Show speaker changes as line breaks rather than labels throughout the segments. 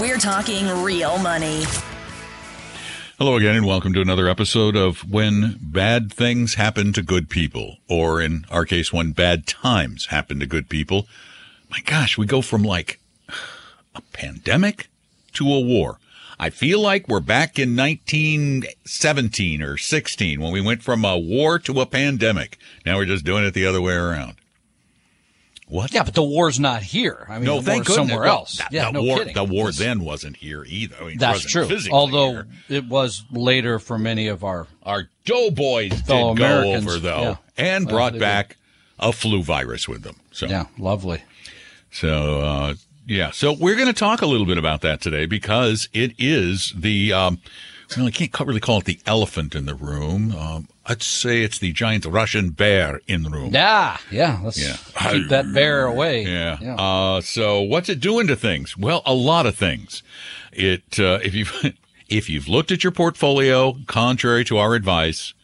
We're talking real money.
Hello again, and welcome to another episode of When Bad Things Happen to Good People, or in our case, When Bad Times Happen to Good People. My gosh, we go from like a pandemic to a war. I feel like we're back in 1917 or 16 when we went from a war to a pandemic. Now we're just doing it the other way around. What?
Yeah, but the war's not here. I mean,
no,
the war's
goodness.
somewhere else.
that-
yeah,
the
no
war,
kidding.
The war then wasn't here either. I mean,
That's true. Although
here.
it was later for many of our
our doughboys did go
Americans,
over though,
yeah.
and
Well,
brought back a flu virus with them. So
yeah, lovely.
So, uh, yeah. So we're going to talk a little bit about that today because it is the, um, well, I can't really call it the elephant in the room. Um, I'd say it's the giant Russian bear in the room.
Yeah, yeah. Let's
Yeah.
keep that bear away.
Yeah.
yeah.
Uh, so what's it doing to things? Well, a lot of things. It, uh, if you've, if you've looked at your portfolio, contrary to our advice,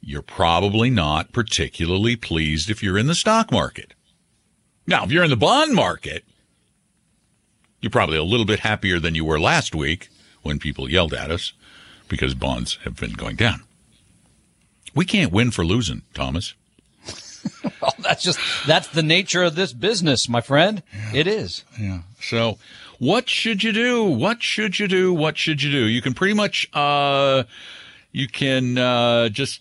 you're probably not particularly pleased if you're in the stock market. Now, if you're in the bond market, you're probably a little bit happier than you were last week when people yelled at us because bonds have been going down. We can't win for losing, Thomas.
Oh, that's just that's the nature of this business, my friend. It is.
Yeah. So, what should you do? What should you do? What should you do? You can pretty much, uh, you can, uh, just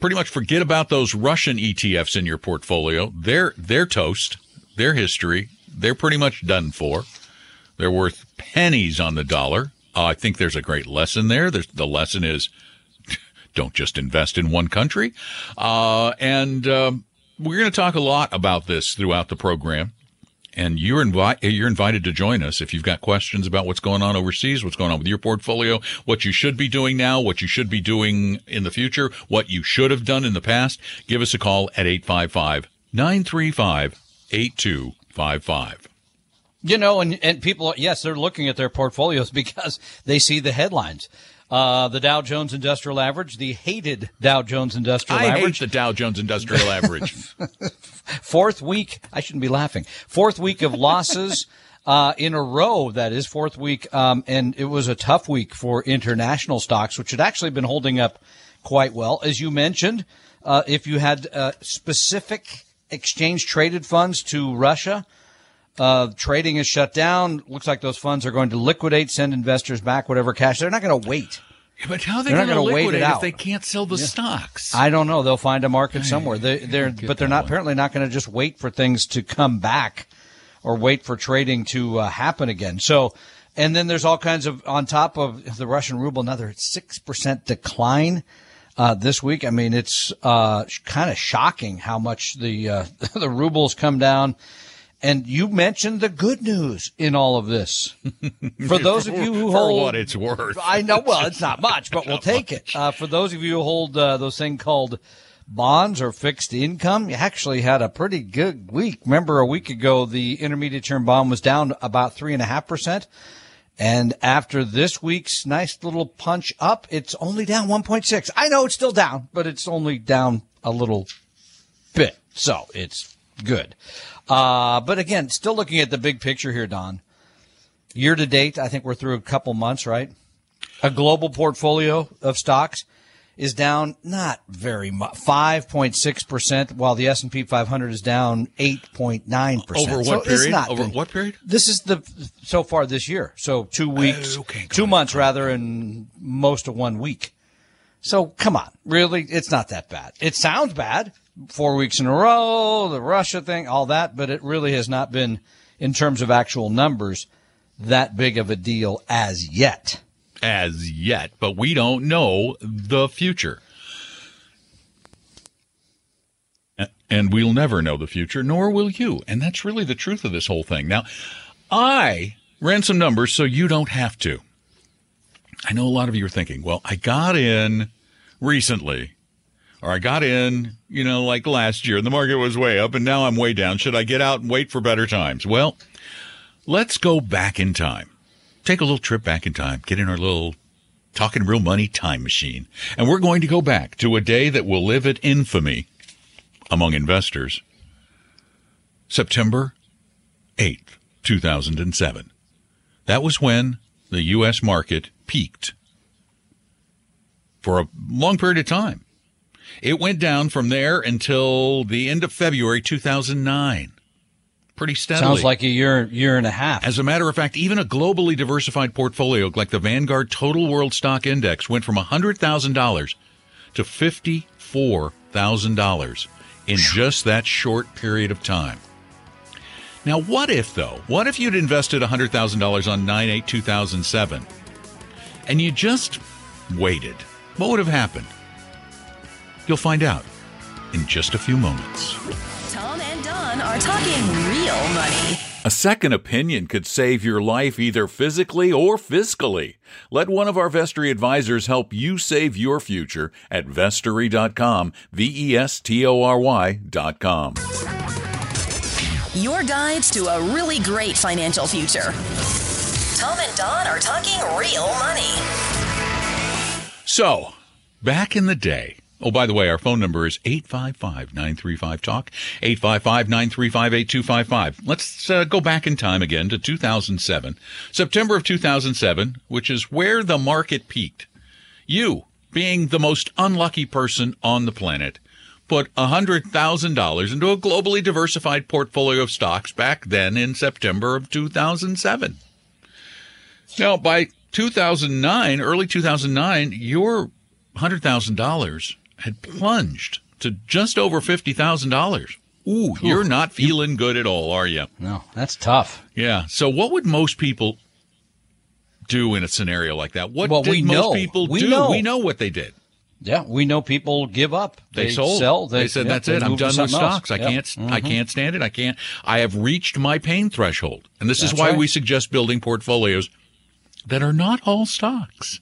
pretty much forget about those Russian ETFs in your portfolio. They're, they're toast. They're history. They're pretty much done for. They're worth pennies on the dollar. I think there's a great lesson there. There's, the lesson is don't just invest in one country. Uh, and, um, we're going to talk a lot about this throughout the program and you're you're invited to join us if you've got questions about what's going on overseas, what's going on with your portfolio, what you should be doing now, what you should be doing in the future, what you should have done in the past. Give us a call at 855-935-8255.
You know, and, and people, yes, they're looking at their portfolios because they see the headlines. Uh, the Dow Jones Industrial Average, the hated Dow Jones Industrial
I
Average,
the Dow Jones Industrial Average.
fourth week. I shouldn't be laughing. Fourth week of losses uh, in a row. That is fourth week, um, and it was a tough week for international stocks, which had actually been holding up quite well, as you mentioned. Uh, if you had uh, specific exchange traded funds to Russia. Uh, trading is shut down. Looks like those funds are going to liquidate, send investors back whatever cash. They're not going to wait.
Yeah, but how are they
They're
going to
gonna wait it
liquidate if they can't sell the stocks?
I don't know. They'll find a market somewhere. They, they're, but they're not apparently not going to just wait for things to come back or wait for trading to uh, happen again. So, and then there's all kinds of on top of the Russian ruble, another six percent decline. Uh, this week, I mean, it's uh, kind of shocking how much the uh, the rubles come down. And you mentioned the good news in all of this. For those of you who
For
hold
what it's worth.
I know. Well, it's not much, but we'll take it. Uh, for those of you who hold uh, those thing called bonds or fixed income, you actually had a pretty good week. Remember, a week ago, the intermediate term bond was down about three and a half percent. And after this week's nice little punch up, it's only down 1.6. I know it's still down, but it's only down a little bit. So it's good. Uh, but again, still looking at the big picture here, Don. Year to date, I think we're through a couple months, right? A global portfolio of stocks is down not very much, 5.6%, while the S&P 500 is down 8.9%.
Over what
So
period?
not
Over what period?
This is the, so far this year. So two weeks,
Oh, okay,
two months rather, and most of one week. So come on, really, it's not that bad. It sounds bad, four weeks in a row, the Russia thing, all that, but it really has not been, in terms of actual numbers, that big of a deal as yet.
as yet, but we don't know the future. and we'll never know the future, nor will you. And that's really the truth of this whole thing. Now, I ran some numbers so you don't have to. I know a lot of you are thinking, well, I got in recently, or I got in, you know, like last year, and the market was way up, and now I'm way down. Should I get out and wait for better times? Well, let's go back in time. Take a little trip back in time. Get in our little talking real money time machine. And we're going to go back to a day that will live at infamy among investors. September 8th, 2007. That was when the U.S. market peaked for a long period of time. It went down from there until the end of February 2009. Pretty steadily.
Sounds like a year, year and a half.
As a matter of fact, even a globally diversified portfolio like the Vanguard Total World Stock Index went from $100,000 to $54,000 in just that short period of time. Now, what if, though? What if you'd invested $100,000 on 9 8 2007 and you just waited? What would have happened? You'll find out in just a few moments.
Tom and Don are talking real money.
A second opinion could save your life either physically or fiscally. Let one of our Vestory advisors help you save your future at vestory.com, V E S T O R Y.com.
Your guides to a really great financial future. Tom and Don are talking real money.
So, back in the day, oh, by the way, our phone number is 855 935 Talk, 855 935 8255. Let's uh, go back in time again to 2007, September of 2007, which is where the market peaked. You, being the most unlucky person on the planet, put $100,000 into a globally diversified portfolio of stocks back then in September of 2007. Now, by 2009, early 2009, your $100,000 had plunged to just over $50,000. Ooh, you're not feeling good at all, are you?
no, that's tough.
Yeah. So, what would most people do in a scenario like that? What
Well,
did
we
most
know.
people
We
do?
know.
We know what they did.
Yeah, we know people give up.
They, sold.
Sell.
They, said,
yeah,
"That's
they
it. I'm done with
something else."
stocks. I
Yep.
can't. I mm-hmm. can't stand it. I can't. I have reached my pain threshold." And this is why
right.
we suggest building portfolios that are not all stocks.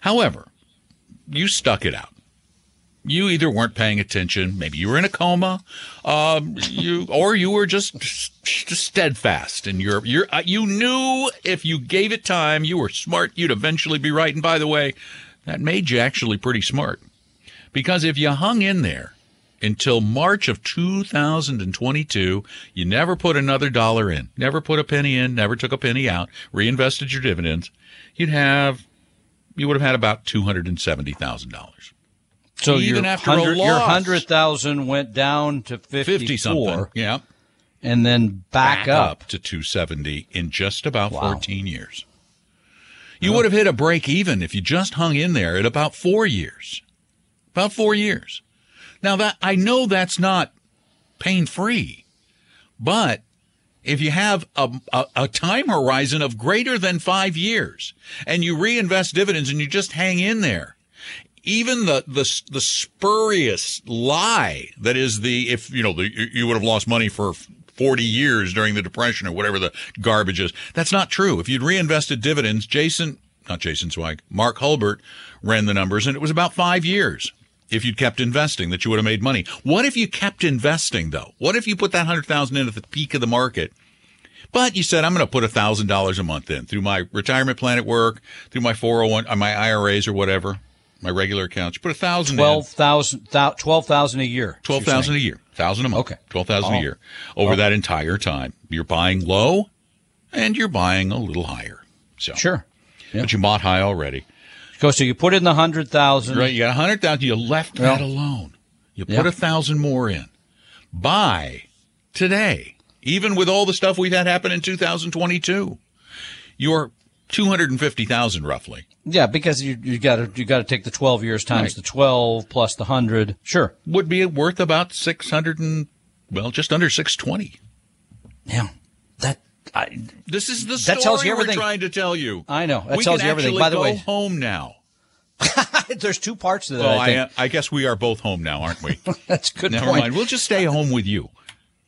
However, you stuck it out. You either weren't paying attention, maybe you were in a coma, um, you or you were just, just steadfast, and you're you're uh, you knew if you gave it time, you were smart. You'd eventually be right. And by the way, that made you actually pretty smart. Because if you hung in there until March of 2022, you never put another dollar in, never put a penny in, never took a penny out, reinvested your dividends, you'd have, you would have had about $270,000.
So
Even after a
hundred, your hundred thousand went down to
50 something. Yeah.
and then back, up.
to 270 in just about
Wow.
14 years. You would have hit a break even if you just hung in there at about four years. About four years. Now that I know that's not pain free, but if you have a, a, a time horizon of greater than five years and you reinvest dividends and you just hang in there, even the the the spurious lie that is the if you know the, you- would have lost money for 40 years during the depression or whatever the garbage is. That's not true. If you'd reinvested dividends jason not jason zweig mark hulbert ran the numbers and it was about five years if you'd kept investing that you would have made money. What if you kept investing though? What if you put that 100000 in at the peak of the market but you said I'm going to put a thousand dollars a month in through my retirement plan at work, through my 401, uh, my IRAs or whatever, my regular accounts. You put a thousand,
Twelve thousand, twelve thousand a year.
twelve thousand a year, thousand a month.
Okay.
twelve thousand a
Oh.
year over oh. that entire time. You're buying low, and you're buying a little higher. So
Sure.
but you bought high already.
Go. So you put in the hundred thousand.
Right, you got a hundred thousand. You left
Yeah.
that alone. You put a thousand more in. Buy today, even with all the stuff we've had happen in 2022. You're two hundred and fifty thousand roughly.
Yeah, because you you got to you got to take the twelve years times
Right.
the twelve plus the hundred. Sure.
Would be worth about six hundred and well, just under six twenty.
Yeah. That I
This is the
That
story
tells you
we're
everything.
trying to tell you.
I know. That
we
tells you everything. By the
go
way-
home now.
There's two parts to that.
Well,
I, think.
I, I guess we are both home now, aren't we?
That's a good
Never
point.
mind. We'll just stay home with you.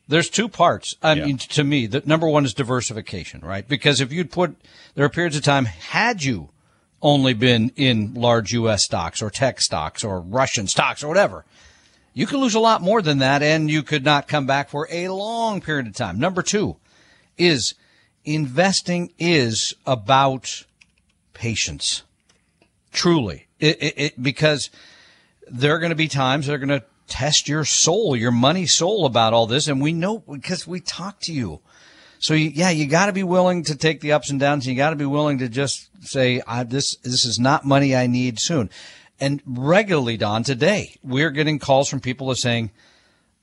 There's two parts. I
Yeah.
mean, to me, the number one is diversification, right? Because if you'd put, there are periods of time, had you only been in large U.S. stocks or tech stocks or Russian stocks or whatever, you could lose a lot more than that and you could not come back for a long period of time. Number two is investing is about patience. Truly. It, it, it, because there are going to be times that are going to test your soul, your money soul about all this. And we know because we talk to you. So you, yeah, you got to be willing to take the ups and downs. You got to be willing to just say, I, this, this is not money I need soon. And regularly, Don, today we're getting calls from people are saying,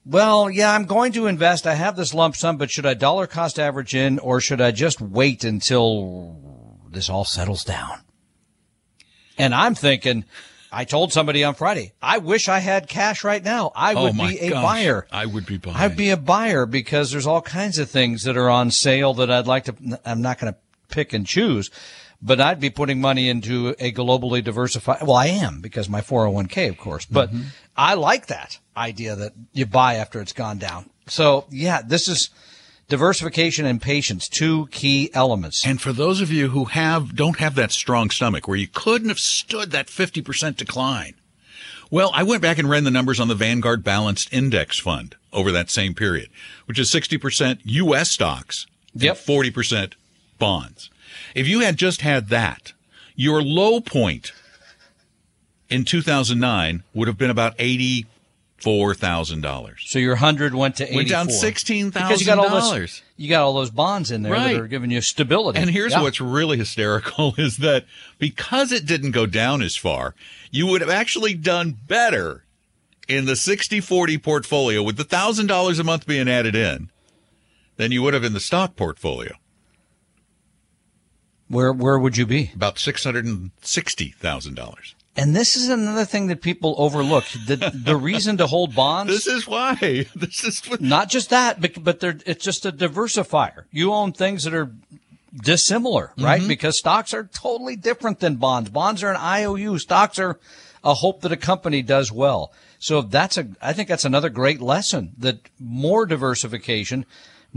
well, yeah, I'm going to invest. I have this lump sum, but should I dollar cost average in or should I just wait until this all settles down? And I'm thinking, I told somebody on Friday, I wish I had cash right now. I
Oh,
would be a
gosh.
buyer.
I would be buying.
I'd be a buyer because there's all kinds of things that are on sale that I'd like to, I'm not going to pick and choose, but I'd be putting money into a globally diversified. Well, I am because my 401k, of course, but
Mm-hmm.
I like that idea that you buy after it's gone down. So yeah, this is diversification and patience, two key elements.
And for those of you who have don't have that strong stomach where you couldn't have stood that 50% decline. Well, I went back and ran the numbers on the Vanguard Balanced Index Fund over that same period, which is 60% US stocks
Yep.
and 40% bonds. If you had just had that, your low point in 2009 would have been about $84,000.
so your hundred went to 84.
Went down $16,000.
You got all those, you got all those bonds in there
Right.
that are giving you stability.
And here's
Yeah.
what's really hysterical is that because it didn't go down as far, you would have actually done better in the 60-40 portfolio with the $1,000 a month being added in than you would have in the stock portfolio.
where where would you be?
About $660,000.
And this is another thing that people overlook. The the reason to hold bonds,
This is why. This is what
not just that, but but they're, it's just a diversifier. You own things that are dissimilar, right?
Mm-hmm.
Because stocks are totally different than bonds. Bonds are an IOU. Stocks are a hope that a company does well. So that's a, I think that's another great lesson that more diversification,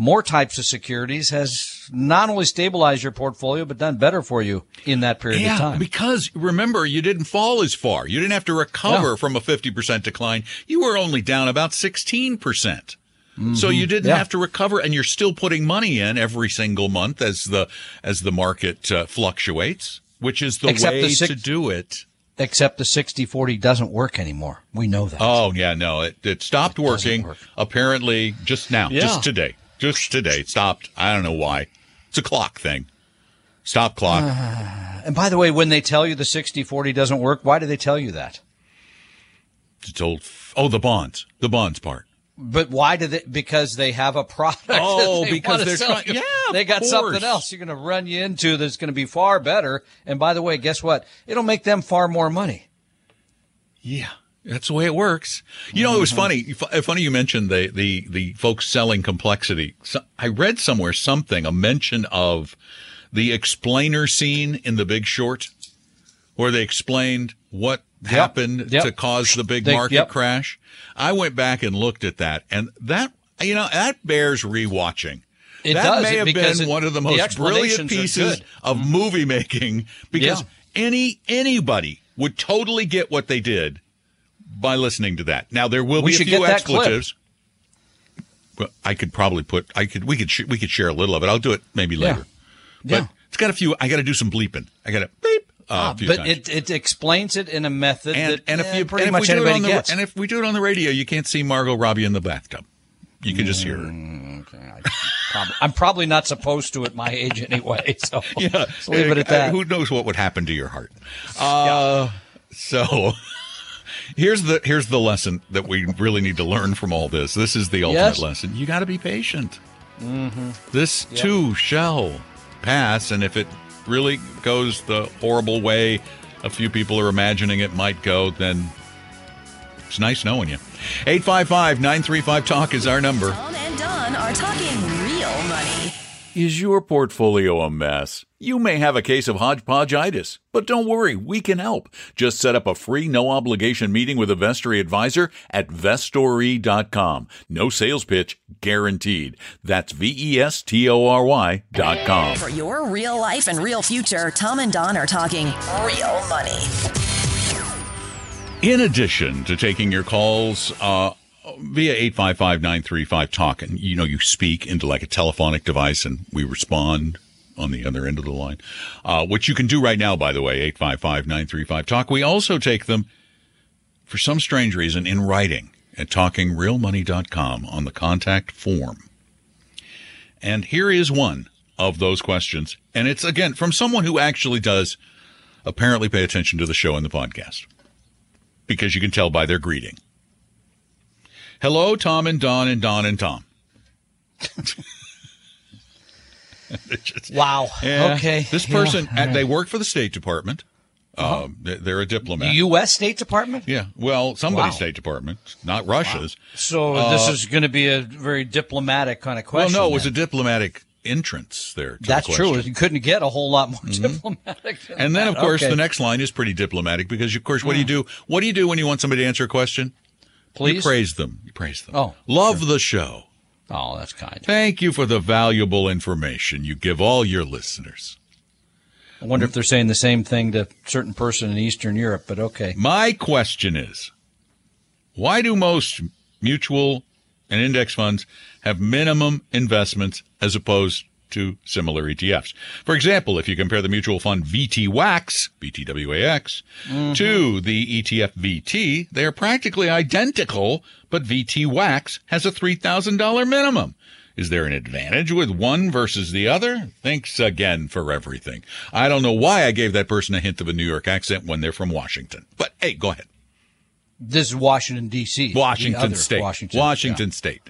more types of securities has not only stabilized your portfolio, but done better for you in that period of
Yeah,
time.
because remember, you didn't fall as far. You didn't have to recover
No.
from a 50% decline. You were only down about 16%. So you didn't
Mm-hmm. Yeah.
have to recover and you're still putting money in every single month as the, as the market uh, fluctuates, which is the
Except the
way
six-
to do it.
Except the 60-40 doesn't work anymore. We know that.
Oh, yeah, no, it, it stopped
doesn't
working
work.
apparently just now,
Yeah.
just today, just today. It stopped. I don't know why. It's a clock thing. Stop clock.
And by the way, when they tell you the 60-40 doesn't work, why do they tell you that?
It's old. Oh, the bonds, the bonds part.
But why do they? Because they have a product.
Oh,
they
because they're trying- yeah,
they got
course.
something else you're going to run you into that's going to be far better. And by the way, guess what? It'll make them far more money.
Yeah, that's the way it works. You know, it was mm-hmm. funny. Uh, funny you mentioned the the the folks selling complexity. So I read somewhere something a mention of the explainer scene in The Big Short, where they explained what happened
Yep.
to cause the big
They-
market
yep.
crash. I went back and looked at that, and that you know that bears rewatching.
It
that
does,
may have been
it-
one of the
the
most brilliant
explanations are
pieces of mm-hmm. movie making because
Yeah.
any anybody would totally get what they did by listening to that. Now there will
We
be a few
get that clip.
expletives. Well, I could probably put I could we could sh- we could share a little of it. I'll do it maybe later. But
Yeah.
it's got a few. I got to do some bleeping. I got to beep uh, a few
but
times.
it, it explains it in a method
and
that
and if
eh,
you
pretty
and if
much
we do it
anybody
on the
gets.
and if we do it on the radio, you can't see Margot Robbie in the bathtub. You can just hear her.
Prob- I'm probably not supposed to at my age anyway. So
Yeah,
leave it at
Uh,
that.
Who knows what would happen to your heart? Uh, So here's the here's the lesson that we really need to learn from all this. This is the ultimate
Yes.
lesson. You got to be patient. Mm-hmm. This too shall pass, and if it really goes the horrible way a few people are imagining it might go, then it's nice knowing you. 855 935 Talk is our number.
Tom and Don are talking real money.
Is your portfolio a mess? You may have a case of hodgepodgeitis, but don't worry, we can help. Just set up a free, no obligation meeting with a Vestory advisor at vestory.com. No sales pitch guaranteed. That's V E S T O R Y dot com.
For your real life and real future, Tom and Don are talking real money.
In addition to taking your calls uh, via 855-935-TALK. and you know, you speak into like a telephonic device and we respond on the other end of the line, uh, which you can do right now, by the way, 855-935-TALK. We also take them for some strange reason in writing at talkingrealmoney.com on the contact form. And here is one of those questions. And it's again from someone who actually does apparently pay attention to the show and the podcast because you can tell by their greeting. Hello, Tom and Don and Don and Tom. Just-
Wow.
yeah.
Okay.
This
Yeah,
person, they work for the State Department. Uh, they- they're a diplomat.
The U.S. State Department.
yeah. Well, somebody's
Wow.
State Department, not Russia's.
So
Uh,
this is going to be a very diplomatic kind of question.
Well, no, it was a diplomatic entrance there. To the
That's true. You couldn't get a whole lot more diplomatic. than
And then, of course,
Okay.
the next line is pretty diplomatic because, of course, what do you do? What do you do when you want somebody to answer a question? You
please.
praise them. You praise them.
Oh,
love the show.
Oh, that's kind.
Thank you for the valuable information you give all your listeners.
I wonder if they're saying the same thing to a certain person in Eastern Europe, but okay.
My question is why do most mutual and index funds have minimum investments as opposed to similar ETFs? For example, if you compare the mutual fund VTWAX, VTWAX, mm-hmm. to the ETF VT, they are practically identical, but VTWAX has a $3,000 minimum. Is there an advantage with one versus the other? Thanks again for everything. I don't know why I gave that person a hint of a New York accent when they're from Washington. But hey, go ahead.
This is Washington D.C.
Washington State.
Washington.
Washington, State.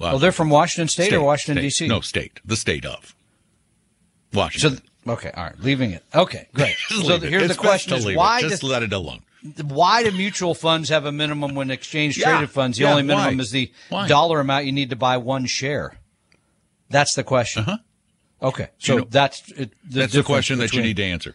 Yeah. Oh, they're from Washington State,
State,
or Washington D.C.
No, state. The state of Washington.
th- okay, all right, leaving it. Okay, great.
Just
so here's the question: is why
it.
does
Just let it alone.
why do mutual funds have a minimum when exchange
Yeah,
traded funds? The
yeah,
only minimum
why?
is the
Why?
dollar amount you need to buy one share. That's the question.
Uh-huh.
Okay, so
know,
that's it, the
That's the question that you need to answer.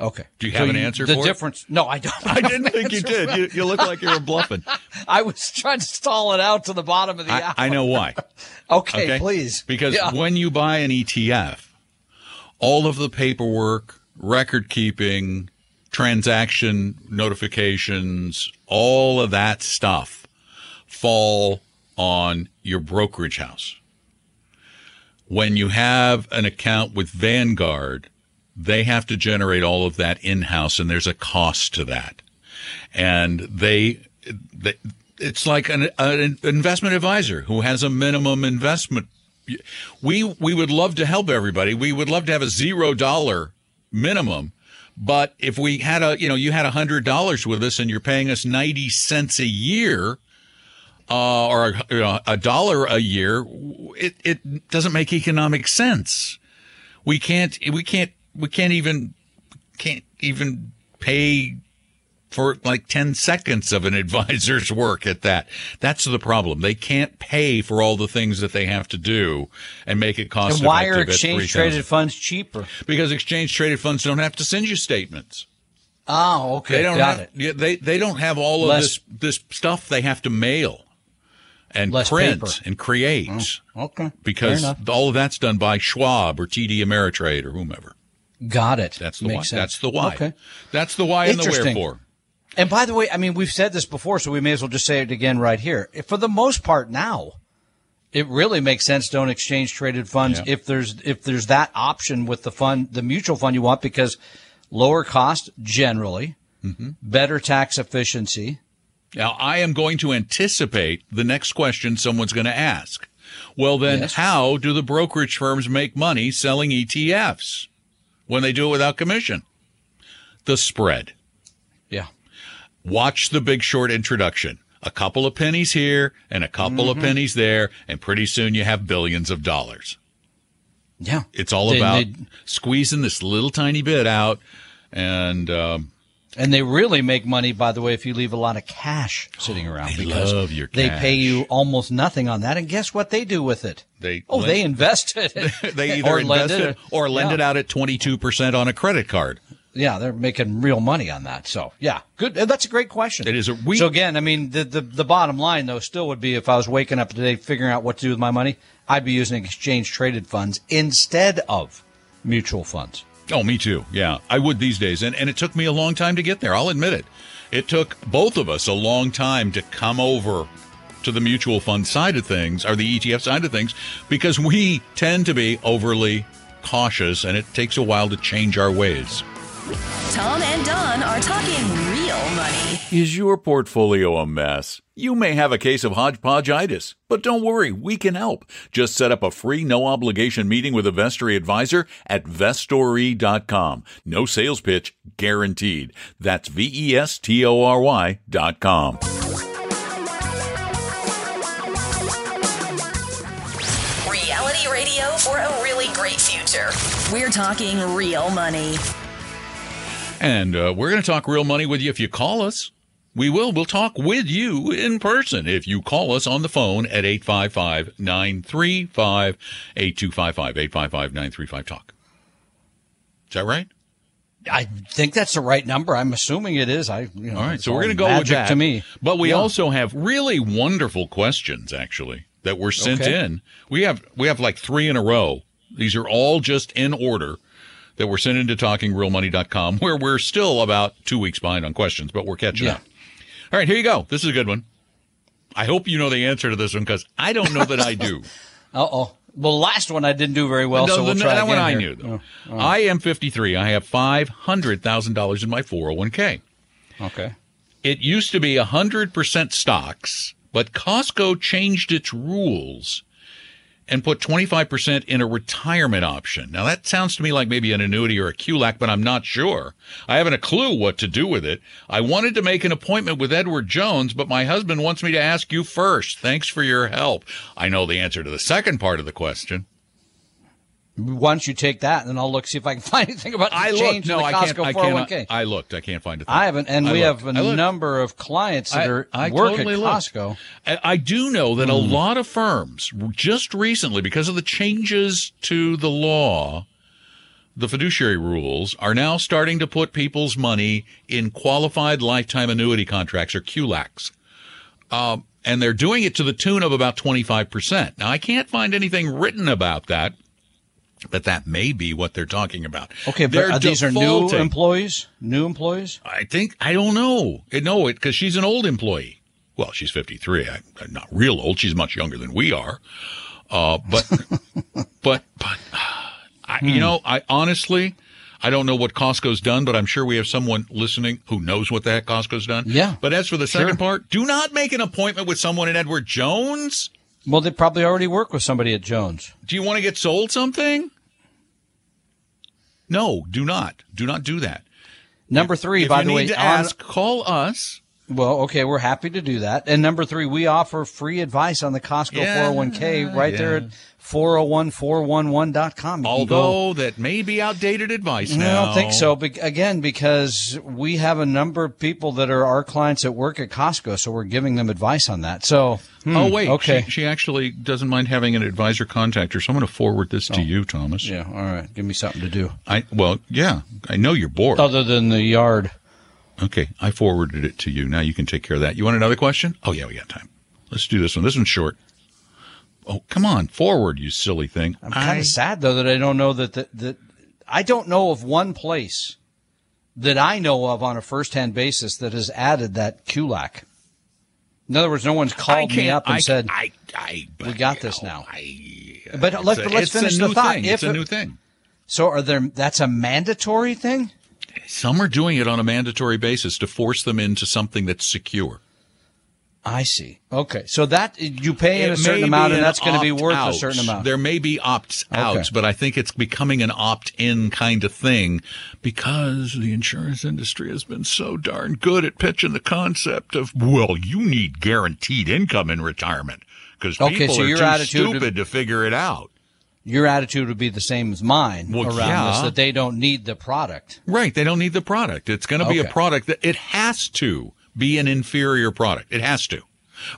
Okay,
Do you
So
have an answer
The
for it?
difference? No, I don't.
I didn't think you did. You, you look like you were bluffing.
I was trying to stall it out to the bottom of the
I,
hour.
I know why.
Okay,
Okay,
please.
Because
Yeah.
when you buy an ETF, all of the paperwork, record keeping, transaction notifications, all of that stuff fall on your brokerage house. When you have an account with Vanguard, they have to generate all of that in house, and there's a cost to that. And they, they it's like an, an investment advisor who has a minimum investment. We we would love to help everybody. We would love to have a zero dollar minimum. But if we had a, you know, you had a hundred dollars with us and you're paying us 90 cents a year, uh, or a, a dollar a year, it, it doesn't make economic sense. We can't, we can't, we can't even, can't even pay for like 10 seconds of an advisor's work at that. That's the problem. They can't pay for all the things that they have to do and make it cost
and why are exchange traded funds cheaper?
Because exchange traded funds don't have to send you statements.
Oh, okay,
They don't
got
have,
it.
they they don't have all of this this stuff they have to mail and
Less
print
paper.
and create oh,
Okay,
because all of that's done by Schwab or TD Ameritrade or whomever.
Got it.
That's the
Makes
why.
Sense.
That's the why.
Okay.
That's the why and the wherefore.
And by the way, I mean, we've said this before, so we may as well just say it again right here. For the most part now, it really makes sense don't exchange traded funds
Yeah.
if there's if there's that option with the fund, the mutual fund you want because lower cost generally,
Mm-hmm.
better tax efficiency.
Now, I am going to anticipate the next question someone's going to ask. Well, then,
Yes.
how do the brokerage firms make money selling ETFs when they do it without commission? The spread.
Yeah.
Watch the big short introduction. A couple of pennies here and a couple
Mm-hmm.
of pennies there, and pretty soon you have billions of dollars.
Yeah.
It's all
They-
about
they-
squeezing this little tiny bit out and um,
And they really make money, by the way, if you leave a lot of cash sitting around
They
because
love your cash.
they pay you almost nothing on that. And guess what they do with it?
They
oh,
lend-
they invest it.
They either
or
invest
it,
it or lend
yeah.
it out at 22% on a credit card.
Yeah, they're making real money on that. So yeah, good. That's a great question.
It is a- we-
so again, I mean, the, the the bottom line though still would be if I was waking up today figuring out what to do with my money, I'd be using exchange traded funds instead of mutual funds.
Oh, me too. Yeah, I would these days. And, and it took me a long time to get there. I'll admit it. It took both of us a long time to come over to the mutual fund side of things or the ETF side of things because we tend to be overly cautious and it takes a while to change our ways.
Tom and Don are talking real money.
Is your portfolio a mess? You may have a case of hodgepodgeitis, but don't worry, we can help. Just set up a free no obligation meeting with a Vestory advisor at vestory.com. No sales pitch guaranteed. That's V E S T O R Y dot com.
Reality radio for a really great future. We're talking real money.
And uh, we're going to talk real money with you if you call us. We will. We'll talk with you in person if you call us on the phone at 855 935 8255. 855 935 Talk. Is that right?
I think that's the right number. I'm assuming it is. I you know,
All right. So we're going to go with that.
to me.
But we
Yeah.
also have really wonderful questions, actually, that were sent
Okay.
in. We have we have like three in a row. These are all just in order that were sent into talkingrealmoney.com, where we're still about two weeks behind on questions, but we're catching
Yeah.
up. All right, here you go. This is a good one. I hope you know the answer to this one because I don't know that I do.
Uh oh. Well, last one I didn't do very well,
No,
so we'll
the-
try
that one I
here.
knew though.
Oh,
I am 53. I have $500,000 in my 401k.
okay.
It used to be 100% stocks, but Costco changed its rules and put 25% in a retirement option. Now that sounds to me like maybe an annuity or a QLAC, but I'm not sure. I haven't a clue what to do with it. I wanted to make an appointment with Edward Jones, but my husband wants me to ask you first. Thanks for your help. I know the answer to the second part of the question.
Why don't you take that, and then I'll look see if I can find anything about the
I looked.
change
No,
in the
I
Costco
can't. I
401k.
can't. I looked. I can't find it.
I haven't, and
I
we
looked.
have a
I looked.
number of clients that are work at. Costco.
I, I do know that a lot of firms just recently, because of the changes to the law, the fiduciary rules are now starting to put people's money in qualified lifetime annuity contracts or QLACs. Um, and they're doing it to the tune of about 25%. Now, I can't find anything written about that, but that may be what they're talking about.
Okay, but
They're
uh, these are new employees. New employees.
I think I don't know. I know it because she's an old employee. Well, she's 53. I, I'm not real old. She's much younger than we are. Uh, but, but, but, I,
Hmm.
you know, I honestly, I don't know what Costco's done, but I'm sure we have someone listening who knows what the heck Costco's done.
Yeah.
But as for the second
Sure.
part, do not make an appointment with someone in Edward Jones.
Well, they probably already work with somebody at Jones.
Do you want to get sold something? No, do not. Do not do that.
Number three,
if
by
you
the
need
way,
to
on-
ask, call us.
Well, okay, we're happy to do that. And number three, we offer free advice on the Costco
Yeah,
401k right there at 401411.com. You go-
Although that may be outdated advice
I
now.
don't think so. Be- again, because we have a number of people that are our clients that work at Costco, so we're giving them advice on that. So, hmm,
oh wait,
okay,
She, she actually doesn't mind having an advisor contact her. So I'm going to forward this to you, Thomas.
Oh. yeah, all right, give me something to do
I well, yeah, I know you're bored.
other than the yard.
Okay, I forwarded it to you. Now you can take care of that. You want another question? Oh yeah, we got time. Let's do this one. This one's short. Oh come on, forward, you silly thing.
I'm kind of sad though that I don't know that that, that I don't know of one place that I know of on a first-hand basis that has added that QLAC. In other words, no one's called me up and
I,
said,
I, I,
"We got this now."
I,
uh,
But a-
let's finish the thought.
Thing.
If
It's a
it-
new thing.
"So are there? That's a mandatory thing."
Some are doing it on a mandatory basis to force them into something that's secure.
I see. Okay, so that you pay in a certain amount,
be
and that's going to be worth a certain amount.
There may be opts outs,
Okay.
but I think it's becoming an opt in kind of thing because the insurance industry has been so darn good at pitching the concept of, well, you need guaranteed income in retirement because
Okay,
people
so
are
your
too
attitude-
stupid to figure it out.
your attitude would be the same as mine
Well,
around
yeah.
this that they don't need the product.
Right. They don't need the product. It's going to be a product that it has to be an inferior product. It has to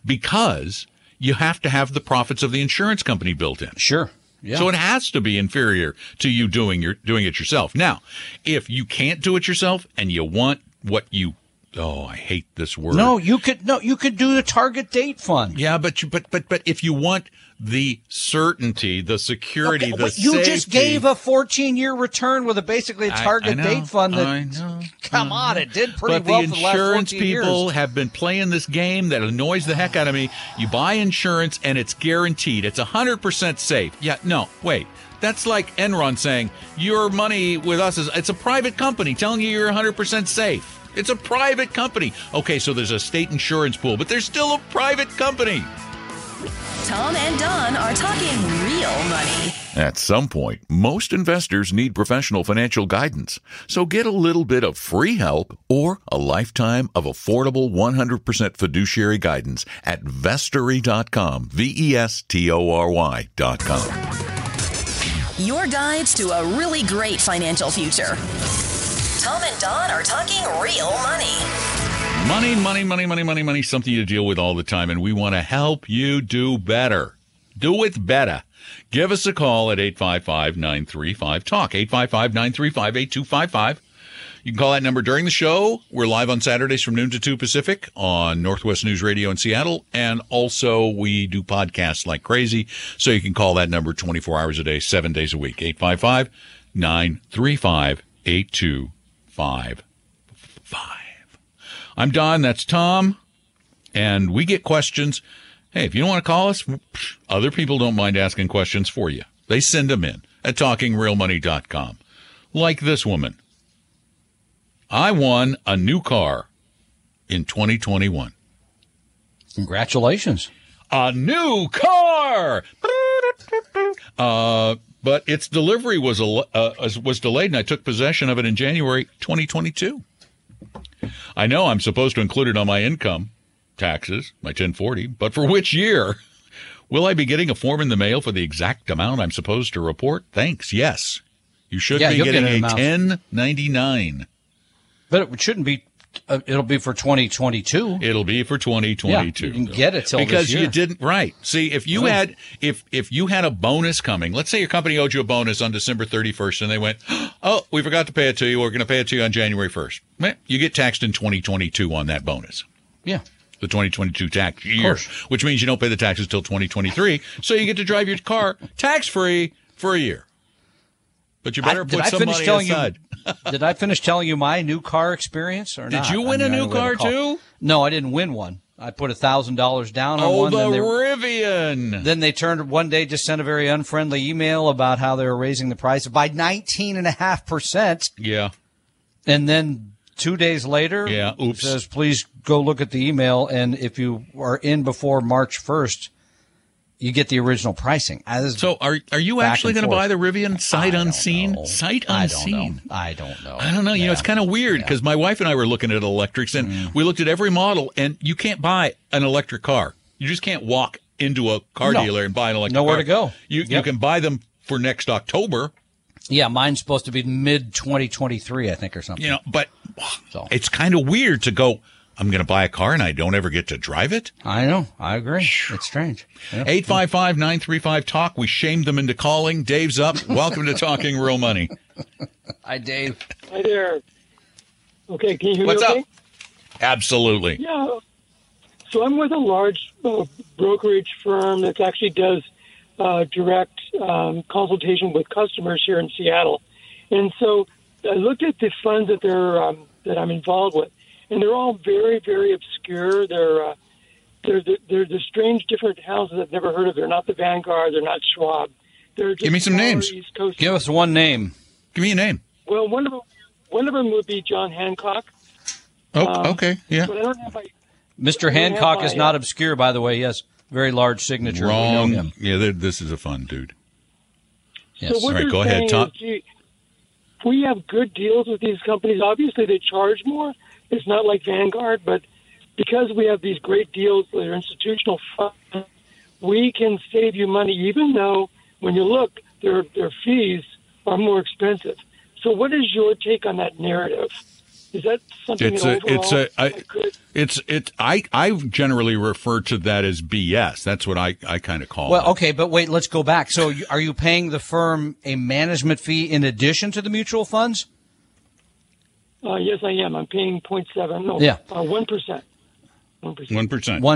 because you have to have the profits of the insurance company built in.
Sure. Yeah.
So it has to be inferior to you doing your doing it yourself. Now, if you can't do it yourself and you want what you oh, I hate this word.
no, you could no, you could do the target date fund.
Yeah, but you, but but but if you want the certainty, the security,
Okay,
the
you just gave a 14 year return with a basically a
I-
target
I know,
date fund that
I know,
come on, mm-hmm. it did pretty
but
well
the
for the last
insurance people
years.
have been playing this game that annoys the heck out of me. You buy insurance and it's guaranteed. It's 100% safe. Yeah, no, wait. That's like Enron saying your money with us is it's a private company telling you you're 100% safe. It's a private company. Okay, so there's a state insurance pool, but there's still a private company.
Tom and Don are talking real money.
At some point, most investors need professional financial guidance. So get a little bit of free help or a lifetime of affordable 100% fiduciary guidance at vestory.com. V E S T O R Y.com.
Your guides to a really great financial future. Tom and Don are talking real money.
Money, money, money, money, money, money, something you deal with all the time, and we want to help you do better. Do it better. Give us a call at 855 935 TALK, 855 935 8255. You can call that number during the show. We're live on Saturdays from noon to 2 Pacific on Northwest News Radio in Seattle. And also, we do podcasts like crazy. So you can call that number 24 hours a day, seven days a week, 855 935 8255. I'm Don. That's Tom. And we get questions. Hey, if you don't want to call us, other people don't mind asking questions for you. They send them in at talkingrealmoney.com. Like this woman. I won a new car in 2021.
Congratulations.
A new car! Uh, but its delivery was uh, was delayed, and I took possession of it in January 2022. I know I'm supposed to include it on my income taxes, my 1040, but for which year? Will I be getting a form in the mail for the exact amount I'm supposed to report? Thanks. Yes. You should
Yeah,
be
get
getting
an
a 1099.
But it shouldn't be. Uh, it'll be for 2022.
It'll be for 2022.
Yeah, you can get it till this
because you didn't right. See, if you
Oh.
had if if you had a bonus coming, let's say your company owed you a bonus on December 31st, and they went, "Oh, we forgot to pay it to you. We're going to pay it to you on January 1st." Meh, You get taxed in 2022 on that bonus.
Yeah.
The 2022 tax year, which means you don't pay the taxes till 2023, so you get to drive your car tax free for a year. But you better
I-
put
I
some money
telling
aside.
you? Did I finish telling you my new car experience or
Did
not?
you win a
mean, I
new
know we have
car too?
No, I didn't win one. I put a thousand dollars down on
Oh,
one.
the
then they,
Rivian.
then they turned one day, just sent a very unfriendly email about how they were raising the price by nineteen and a half percent,
yeah.
and then two days later,
Yeah, oops.
says please go look at the email, and if you are in before March first, you get the original pricing. Is
So are are you actually going to buy the Rivian sight unseen?
know.
Sight
I don't
unseen.
know. I don't know.
I don't know. You know, it's kind of weird because my wife and I were looking at electrics and
Mm.
we looked at every model and you can't buy an electric car. You just can't walk into a car
No.
dealer and buy an electric car.
Nowhere
car.
to go.
You you can buy them for next October,
Yeah, mine's supposed to be mid 2023, I think, or something.
you know, but
So-
it's kind of weird to go I'm going to buy a car and I don't ever get to drive it.
I know. I agree. It's strange. Yeah.
855-935-TALK. We shamed them into calling. Dave's up. Welcome to Talking Real Money.
Hi, Dave.
Hi there. Okay, can you hear
What's
me?
up?
okay?
Absolutely.
Yeah. So I'm with a large uh, brokerage firm that actually does uh, direct um, consultation with customers here in Seattle, and so I looked at the funds that they're um, that I'm involved with, and they're all very, very obscure. They're uh, they're the, they're the strange, different houses I've never heard of. They're not the Vanguard. They're not Schwab. They're just
Give me some names.
East Coast.
Give us one name.
Give me a name.
Well, one of them, one of them would be John Hancock,
Oh,
Um,
okay. Yeah.
but I don't have my
Mr.
Yeah,
Hancock is
yeah.
not obscure, by the way. Yes, very large signature. We
Wrong. Yeah, this is a fun dude.
Yes.
So
All right, go ahead,
saying
Tom.
is, gee, we have good deals with these companies. Obviously, they charge more. It's not like Vanguard, but because we have these great deals that are institutional funds, we can save you money, even though when you look, their their fees are more expensive. So, what is your take on that narrative? Is that something
It's
that
a, it's
overall
a, I,
could-
it's it. I I generally refer to that as BS. That's what I I kind of call. It.
Well,
it.
okay, but wait, let's go back. So, you- are you paying the firm a management fee in addition to the mutual funds?
Uh, yes, I am. I'm paying 0.7, no,
Yeah.
uh, 1%. 1%.
one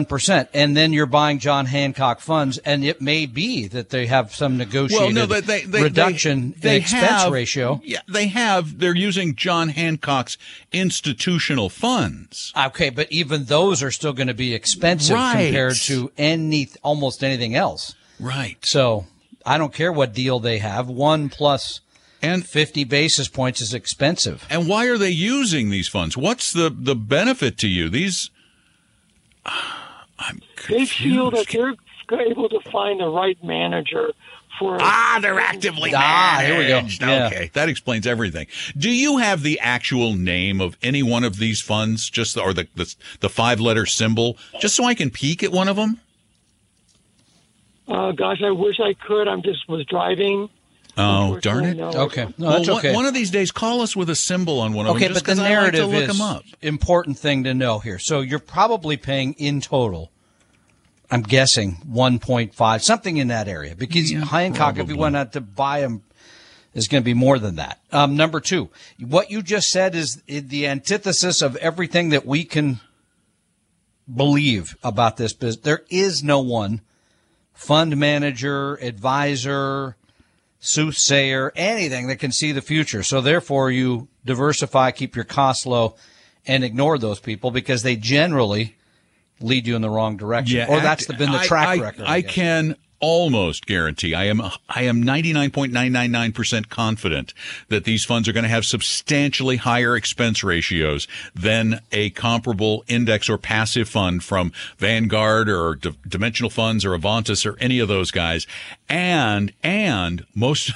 percent.
percent, And then you're buying John Hancock funds, and it may be that they have some
Well,
negotiated
no, they, they, they,
reduction
they,
in expense
have,
ratio.
Yeah, they have. They're using John Hancock's institutional funds.
Okay, but even those are still going to be expensive
Right.
compared to any almost anything else.
Right.
So I don't care what deal they have. One plus
And
fifty basis points is expensive.
and why are they using these funds? What's the the benefit to you? These. I'm
They feel that
confused.
they're able to find the right manager for.
Ah, they're actively
Ah, here we go.
managed.
Yeah.
Okay, that explains everything. Do you have the actual name of any one of these funds, just or the the, the five letter symbol, just so I can peek at one of them?
Uh, gosh, I wish I could. I'm just was driving.
Oh, darn it!
No.
Okay, no,
Well,
that's
one-
okay.
One, of these days, call us with a symbol on one of
Okay,
them. just
but the
I like to
narrative
look
is
them up.
important thing to know here. So you're probably paying in total. I'm guessing 1.5, something in that area, because
Yeah,
Hancock, if
probably.
you went out to buy them, is going to be more than that. Um, number two, what you just said is the antithesis of everything that we can believe about this business. There is no one fund manager, advisor, soothsayer, anything that can see the future. So therefore you diversify, keep your costs low and ignore those people because they generally lead you in the wrong direction. Yeah, or that's the, been the track
I,
record.
I,
guess.
can almost guarantee. I am. I am ninety nine point nine nine nine percent confident that these funds are going to have substantially higher expense ratios than a comparable index or passive fund from Vanguard or D- Dimensional Funds or Avantis or any of those guys. And and most.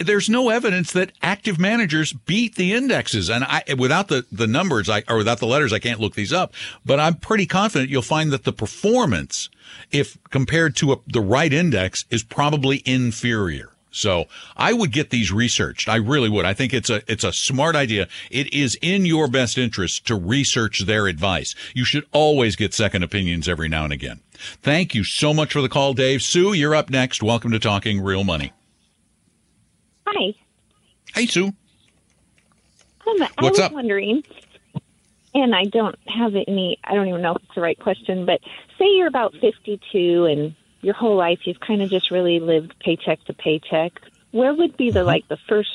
There's no evidence that active managers beat the indexes, and I, without the, the numbers, I, or without the letters, I can't look these up. But I'm pretty confident you'll find that the performance, if compared to a, the right index, is probably inferior. So I would get these researched. I really would. I think it's a it's a smart idea. It is in your best interest to research their advice. You should always get second opinions every now and again. Thank you so much for the call, Dave. Sue, you're up next. Welcome to Talking Real Money.
Hi.
Hey, Sue.
Um, I
What's
was
up?
wondering, and I don't have any, I don't even know if it's the right question, but say you're about 52 and your whole life you've kind of just really lived paycheck to paycheck. Where would be
Mm-hmm.
the, like, the first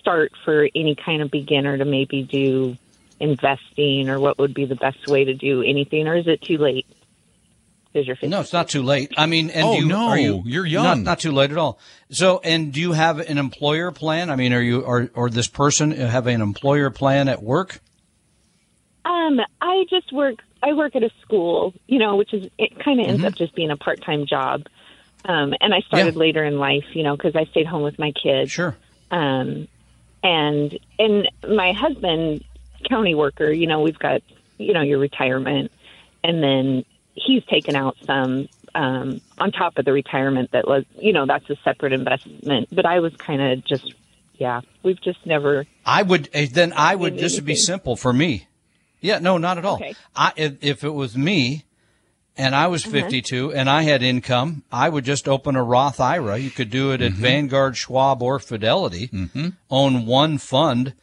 start for any kind of beginner to maybe do investing or what would be the best way to do anything or is it too late? Because you're 50.
No, it's not too late. I mean, and
Oh,
you,
no,
are you,
you're
Not,
young.
not too late at all. So, and do you have an employer plan? I mean, are you or or this person have an employer plan at work?
Um, I just work. I work at a school, you know, which is it kind of ends
Mm-hmm.
up just being a part-time job. Um, and I started
Yeah.
later in life, you know, because I stayed home with my kids.
Sure.
Um, and and my husband, county worker, you know, we've got you know your retirement, and then he's taken out some um, on top of the retirement that was, you know, that's a separate investment. But I was kind of just, yeah, we've just never.
I would eh, then I would
Maybe
this would be simple for me. Yeah, no, not at all.
Okay.
I if, if it was me and I was 52 and I had income, I would just open a Roth IRA. You could do it at Vanguard, Schwab, or Fidelity. Own one fund.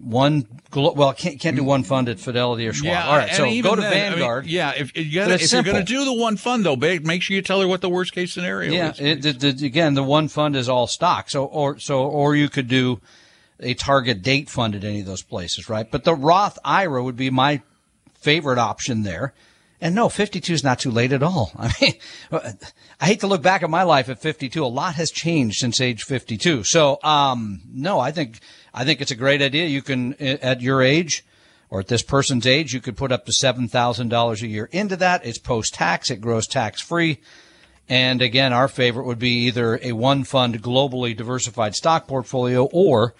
One well, can't can't do one fund at Fidelity or Schwab. All right, so go to
then, I mean,
Vanguard.
yeah, if, you gotta, if you're going to do the one fund, though, make sure you tell her what the worst case scenario
Yeah,
is.
it, the, the, again, the one fund is all stock. So, or so, or you could do a target date fund at any of those places, right? But the Roth IRA would be my favorite option there. And no, 52 is not too late at all. I mean, I hate to look back at my life at 52. A lot has changed since age 52. So, um, no, I think, I think it's a great idea. You can, at your age, or at this person's age, you could put up to $7,000 a year into that. It's post tax. It grows tax free. And again, our favorite would be either a one fund globally diversified stock portfolio or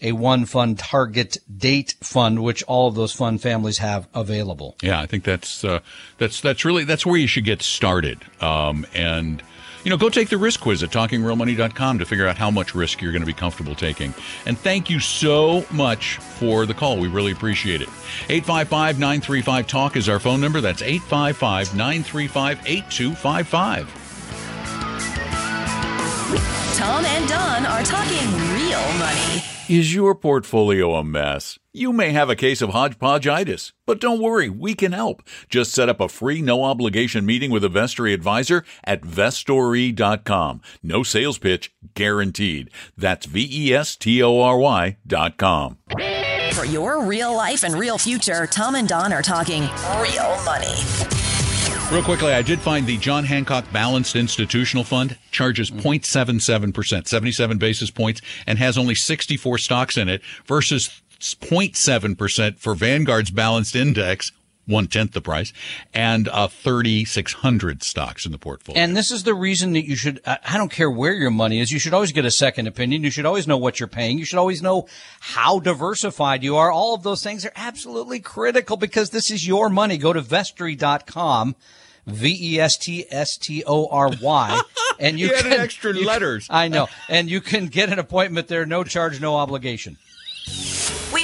a one fund target date fund, which all of those fund families have available.
Yeah, I think that's uh, that's that's really that's where you should get started. Um, and you know, go take the risk quiz at talkingrealmoney.com to figure out how much risk you're going to be comfortable taking. And thank you so much for the call. We really appreciate it. 855 935 TALK is our phone number. That's 855 935 8255.
Tom and Don are talking real money.
Is your portfolio a mess? You may have a case of hodgepodgeitis, but don't worry, we can help. Just set up a free, no obligation meeting with a Vestory advisor at vestory.com. No sales pitch guaranteed. That's V E S T O R Y.com.
For your real life and real future, Tom and Don are talking real money.
Real quickly, I did find the John Hancock Balanced Institutional Fund charges 0.77%, 77 basis points, and has only 64 stocks in it versus 0.7% for Vanguard's Balanced Index, one tenth the price, and uh, 3,600 stocks in the portfolio.
And this is the reason that you should, I don't care where your money is, you should always get a second opinion. You should always know what you're paying. You should always know how diversified you are. All of those things are absolutely critical because this is your money. Go to vestory.com. V E S T S T O R Y, and you,
You
can
added extra
you-
letters.
I know, and you can get an appointment there, no charge, no obligation.
We hope